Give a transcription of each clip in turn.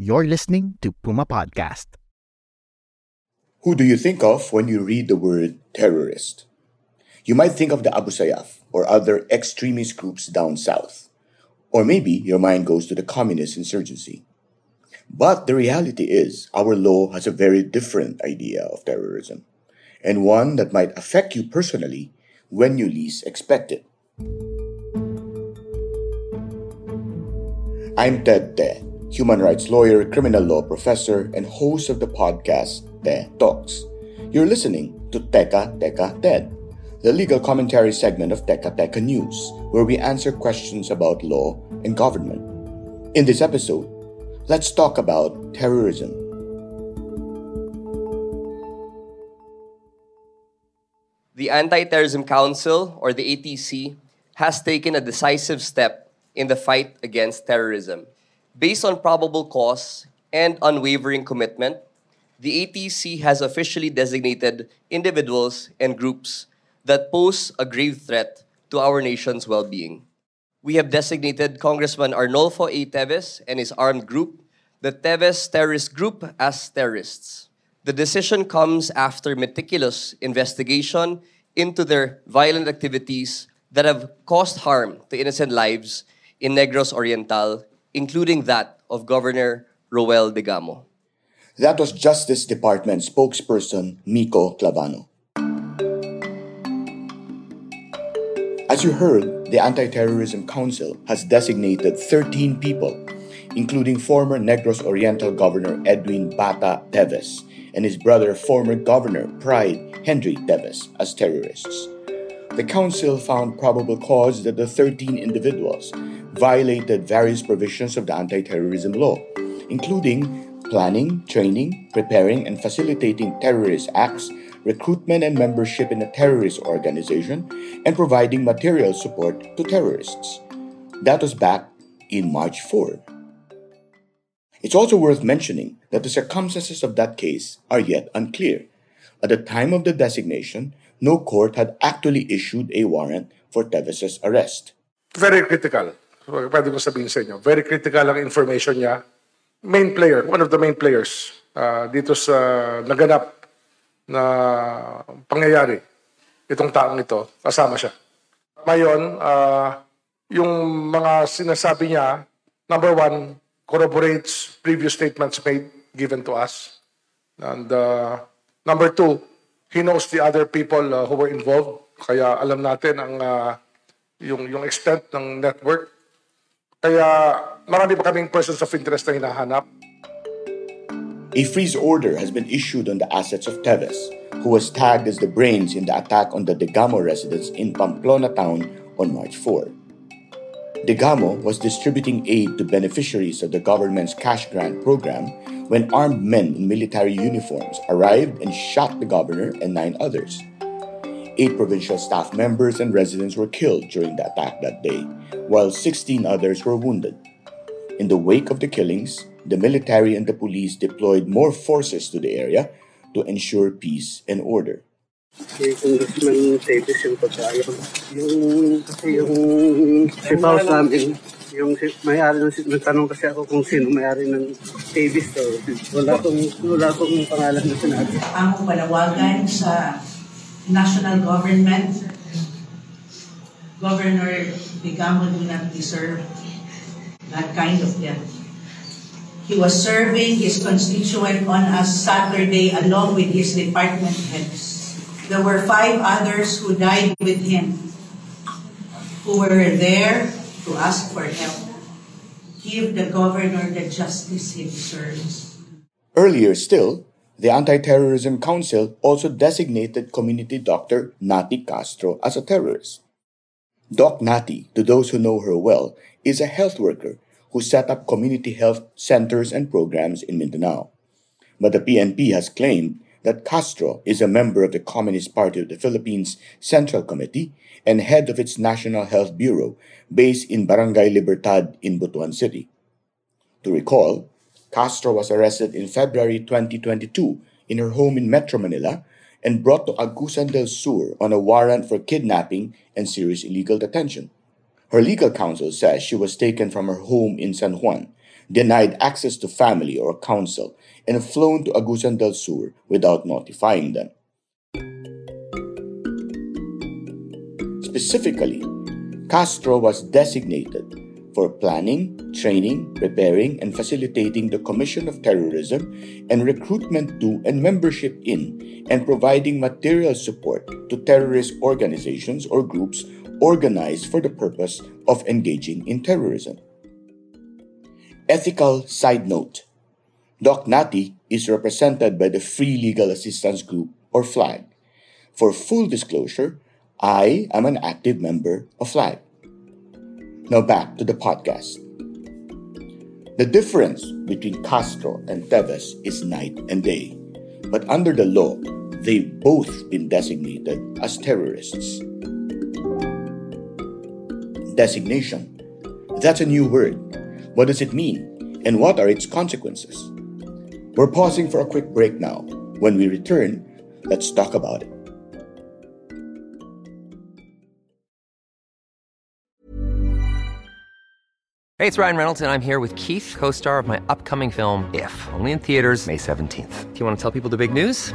You're listening to Puma Podcast. Who do you think of when you read the word terrorist? You might think of the Abu Sayyaf or other extremist groups down south. Or maybe your mind goes to the communist insurgency. But the reality is, our law has a very different idea of terrorism, and one that might affect you personally when you least expect it. I'm Ted Te, human rights lawyer, criminal law professor, and host of the podcast Te Talks. You're listening to Teka Teka Ted, the legal commentary segment of Teka Teka News, where we answer questions about law and government. In this episode, let's talk about terrorism. The Anti Terrorism Council, or the ATC, has taken a decisive step in the fight against terrorism. Based on probable cause and unwavering commitment, the ATC has officially designated individuals and groups that pose a grave threat to our nation's well being. We have designated Congressman Arnolfo A. Teves and his armed group, the Teves Terrorist Group, as terrorists. The decision comes after meticulous investigation into their violent activities that have caused harm to innocent lives in Negros Oriental, including that of Governor Roel Degamo. That was Justice Department spokesperson Mico Clavano. As you heard, the Anti Terrorism Council has designated 13 people, including former Negros Oriental Governor Edwin Bata Teves and his brother, former Governor Pryde Henry Teves, as terrorists. The council found probable cause that the 13 individuals violated various provisions of the anti terrorism law, including planning, training, preparing, and facilitating terrorist acts, recruitment and membership in a terrorist organization, and providing material support to terrorists. That was back in March 4. It's also worth mentioning that the circumstances of that case are yet unclear. At the time of the designation, no court had actually issued a warrant for Teves' arrest. very critical. Pwede ko sabihin sa inyo. Very critical ang information niya. Main player, one of the main players uh, dito sa naganap na pangyayari. Itong taong ito, kasama siya. Ngayon, uh, yung mga sinasabi niya, number one, corroborates previous statements made, given to us. And uh, number two, he knows the other people uh, who were involved. Kaya alam natin ang uh, yung yung extent ng network. Kaya marami pa kaming persons of interest na hinahanap. A freeze order has been issued on the assets of Teves, who was tagged as the brains in the attack on the Degamo residence in Pamplona town on March 4. Degamo was distributing aid to beneficiaries of the government's cash grant program when armed men in military uniforms arrived and shot the governor and nine others. Eight provincial staff members and residents were killed during the attack that day, while 16 others were wounded. In the wake of the killings, the military and the police deployed more forces to the area to ensure peace and order. Yung may-ari ng, nagtanong kasi ako kung sino may-ari ng Davis. So, wala kong, wala kong pangalan na sinabi. ang panawagan sa national government. Governor Bigamo do not deserve that kind of death. He was serving his constituent on a Saturday along with his department heads. There were five others who died with him, who were there to ask for help. Give the governor the justice he deserves. Earlier still, the Anti Terrorism Council also designated community doctor Naty Castro as a terrorist. Doc Naty, to those who know her well, is a health worker who set up community health centers and programs in Mindanao. But the PNP has claimed that Castro is a member of the Communist Party of the Philippines Central Committee and head of its National Health Bureau based in Barangay Libertad in Butuan City. To recall, Castro was arrested in February 2022 in her home in Metro Manila and brought to Agusan del Sur on a warrant for kidnapping and serious illegal detention. Her legal counsel says she was taken from her home in San Juan, denied access to family or counsel, and flown to Agusan del Sur without notifying them. Specifically, Castro was designated for planning, training, preparing, and facilitating the commission of terrorism and recruitment to and membership in and providing material support to terrorist organizations or groups organized for the purpose of engaging in terrorism. Ethical side note Doc Naty is represented by the Free Legal Assistance Group or FLAG. For full disclosure, I am an active member of FLAG. Now back to the podcast. The difference between Castro and Teves is night and day, but under the law, they've both been designated as terrorists designation. That's a new word. What does it mean? And what are its consequences? We're pausing for a quick break now. When we return, let's talk about it. Hey, it's Ryan Reynolds, and I'm here with Keith, co star of my upcoming film, If, only in theaters, May 17th. Do you want to tell people the big news?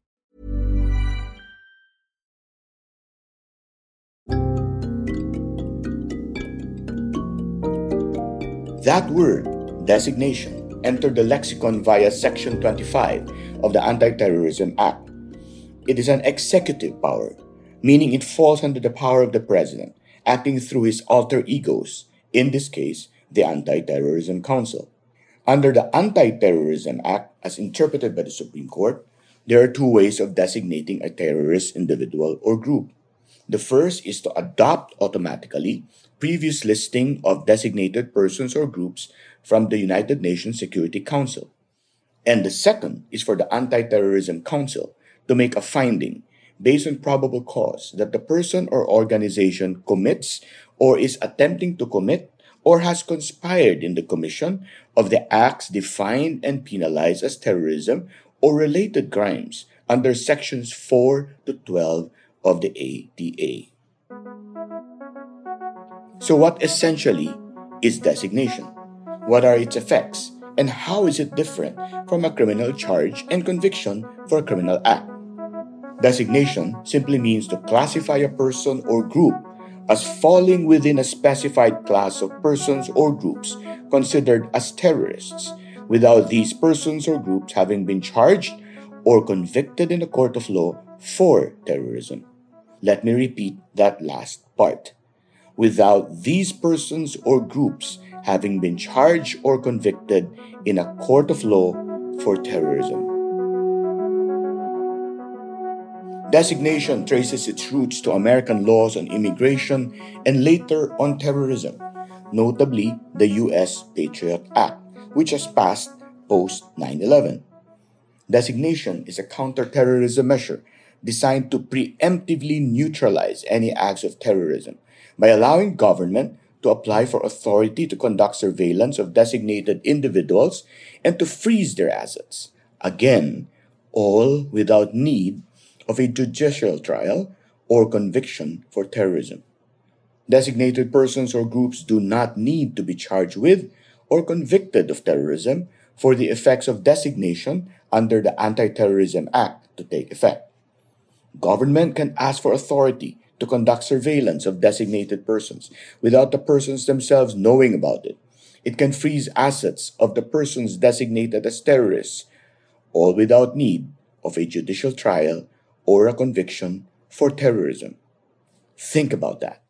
That word, designation, entered the lexicon via Section 25 of the Anti Terrorism Act. It is an executive power, meaning it falls under the power of the President, acting through his alter egos, in this case, the Anti Terrorism Council. Under the Anti Terrorism Act, as interpreted by the Supreme Court, there are two ways of designating a terrorist individual or group. The first is to adopt automatically previous listing of designated persons or groups from the United Nations Security Council. And the second is for the Anti Terrorism Council to make a finding based on probable cause that the person or organization commits or is attempting to commit or has conspired in the commission of the acts defined and penalized as terrorism or related crimes under sections 4 to 12 of the ATA. So, what essentially is designation? What are its effects? And how is it different from a criminal charge and conviction for a criminal act? Designation simply means to classify a person or group as falling within a specified class of persons or groups considered as terrorists without these persons or groups having been charged or convicted in a court of law for terrorism. Let me repeat that last part. Without these persons or groups having been charged or convicted in a court of law for terrorism. Designation traces its roots to American laws on immigration and later on terrorism, notably the U.S. Patriot Act, which was passed post 9 11. Designation is a counterterrorism measure designed to preemptively neutralize any acts of terrorism by allowing government to apply for authority to conduct surveillance of designated individuals and to freeze their assets. Again, all without need of a judicial trial or conviction for terrorism. Designated persons or groups do not need to be charged with or convicted of terrorism for the effects of designation under the Anti Terrorism Act to take effect. Government can ask for authority to conduct surveillance of designated persons without the persons themselves knowing about it. It can freeze assets of the persons designated as terrorists, all without need of a judicial trial or a conviction for terrorism. Think about that.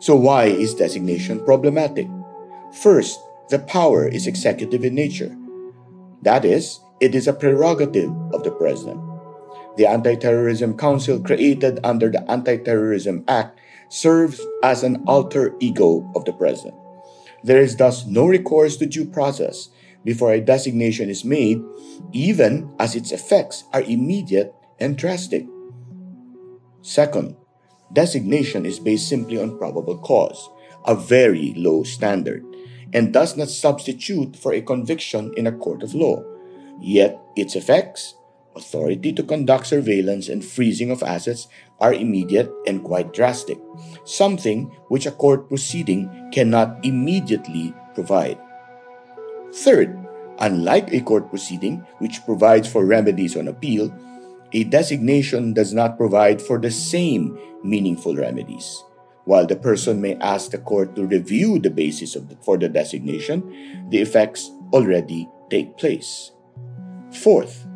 So, why is designation problematic? First, the power is executive in nature. That is, it is a prerogative of the president. The Anti Terrorism Council, created under the Anti Terrorism Act, serves as an alter ego of the president. There is thus no recourse to due process before a designation is made, even as its effects are immediate and drastic. Second, designation is based simply on probable cause, a very low standard, and does not substitute for a conviction in a court of law. Yet its effects authority to conduct surveillance and freezing of assets are immediate and quite drastic, something which a court proceeding cannot immediately provide. Third, unlike a court proceeding which provides for remedies on appeal, a designation does not provide for the same meaningful remedies. While the person may ask the court to review the basis the, for the designation, the effects already take place. Fourth,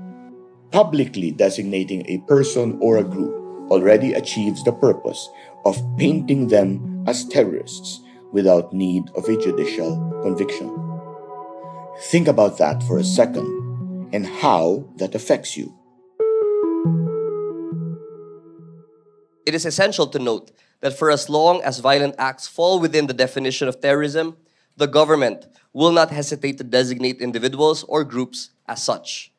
publicly designating a person or a group already achieves the purpose of painting them as terrorists without need of a judicial conviction. Think about that for a second and how that affects you. It is essential to note that for as long as violent acts fall within the definition of terrorism, the government will not hesitate to designate individuals or groups as such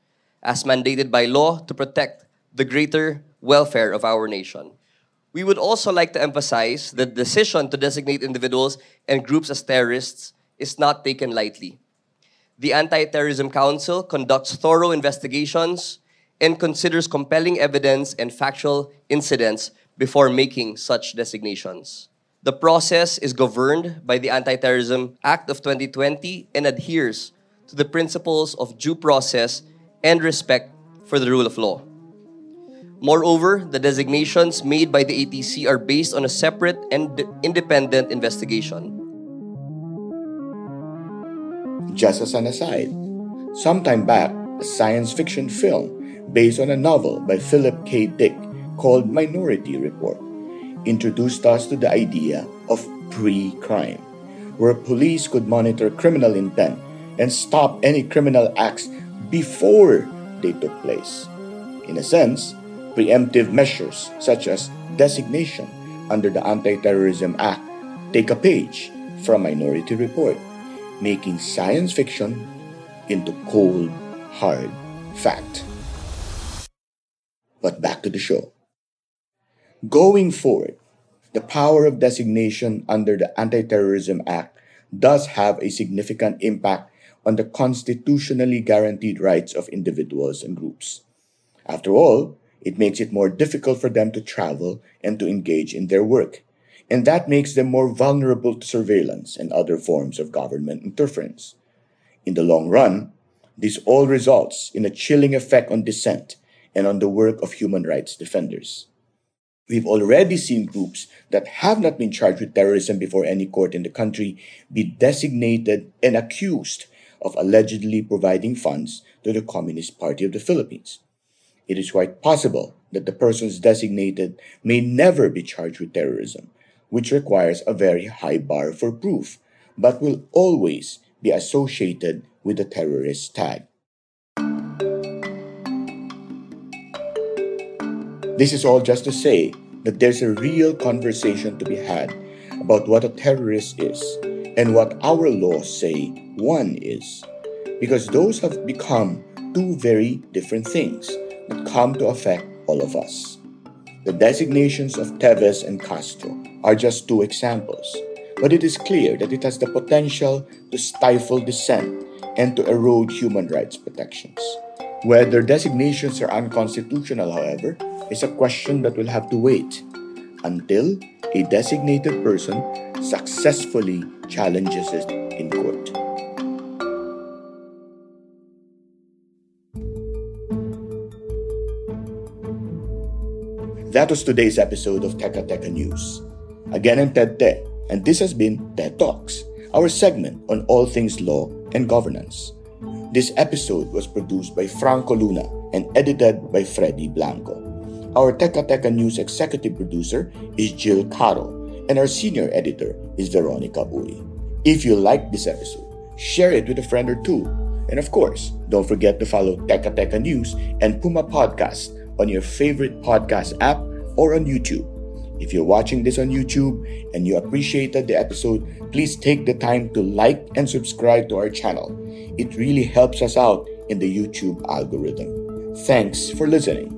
as mandated by law to protect the greater welfare of our nation. We would also like to emphasize that the decision to designate individuals and groups as terrorists is not taken lightly. The Anti Terrorism Council conducts thorough investigations and considers compelling evidence and factual incidents before making such designations. The process is governed by the Anti Terrorism Act of 2020 and adheres to the principles of due process and respect for the rule of law. Moreover, the designations made by the ATC are based on a separate and independent investigation. Just as an aside, sometime back, a science fiction film based on a novel by Philip K. Dick called Minority Report introduced us to the idea of pre crime, where police could monitor criminal intent and stop any criminal acts before they took place. In a sense, preemptive measures such as designation under the Anti Terrorism Act take a page from Minority Report, making science fiction into cold, hard fact. But back to the show. Going forward, the power of designation under the Anti Terrorism Act does have a significant impact on the constitutionally guaranteed rights of individuals and groups. After all, it makes it more difficult for them to travel and to engage in their work, and that makes them more vulnerable to surveillance and other forms of government interference. In the long run, this all results in a chilling effect on dissent and on the work of human rights defenders. We've already seen groups that have not been charged with terrorism before any court in the country be designated and accused of allegedly providing funds to the Communist Party of the Philippines. It is quite possible that the persons designated may never be charged with terrorism, which requires a very high bar for proof, but will always be associated with the terrorist tag. This is all just to say that there's a real conversation to be had about what a terrorist is and what our laws say one is. Because those have become two very different things that come to affect all of us. The designations of Teves and Castro are just two examples, but it is clear that it has the potential to stifle dissent and to erode human rights protections. Whether designations are unconstitutional, however, is a question that will have to wait until a designated person successfully challenges it in court. That was today's episode of Teka Teka News. Again, I'm Ted Te, and this has been Te Talks, our segment on all things law and governance. This episode was produced by Franco Luna and edited by Freddy Blanco. Our Teka Teka News executive producer is Jill Caro, and our senior editor is Veronica Uri. If you liked this episode, share it with a friend or two. And of course, don't forget to follow Teka Teka News and Puma Podcast on your favorite podcast app or on YouTube. If you're watching this on YouTube and you appreciated the episode, please take the time to like and subscribe to our channel. It really helps us out in the YouTube algorithm. Thanks for listening.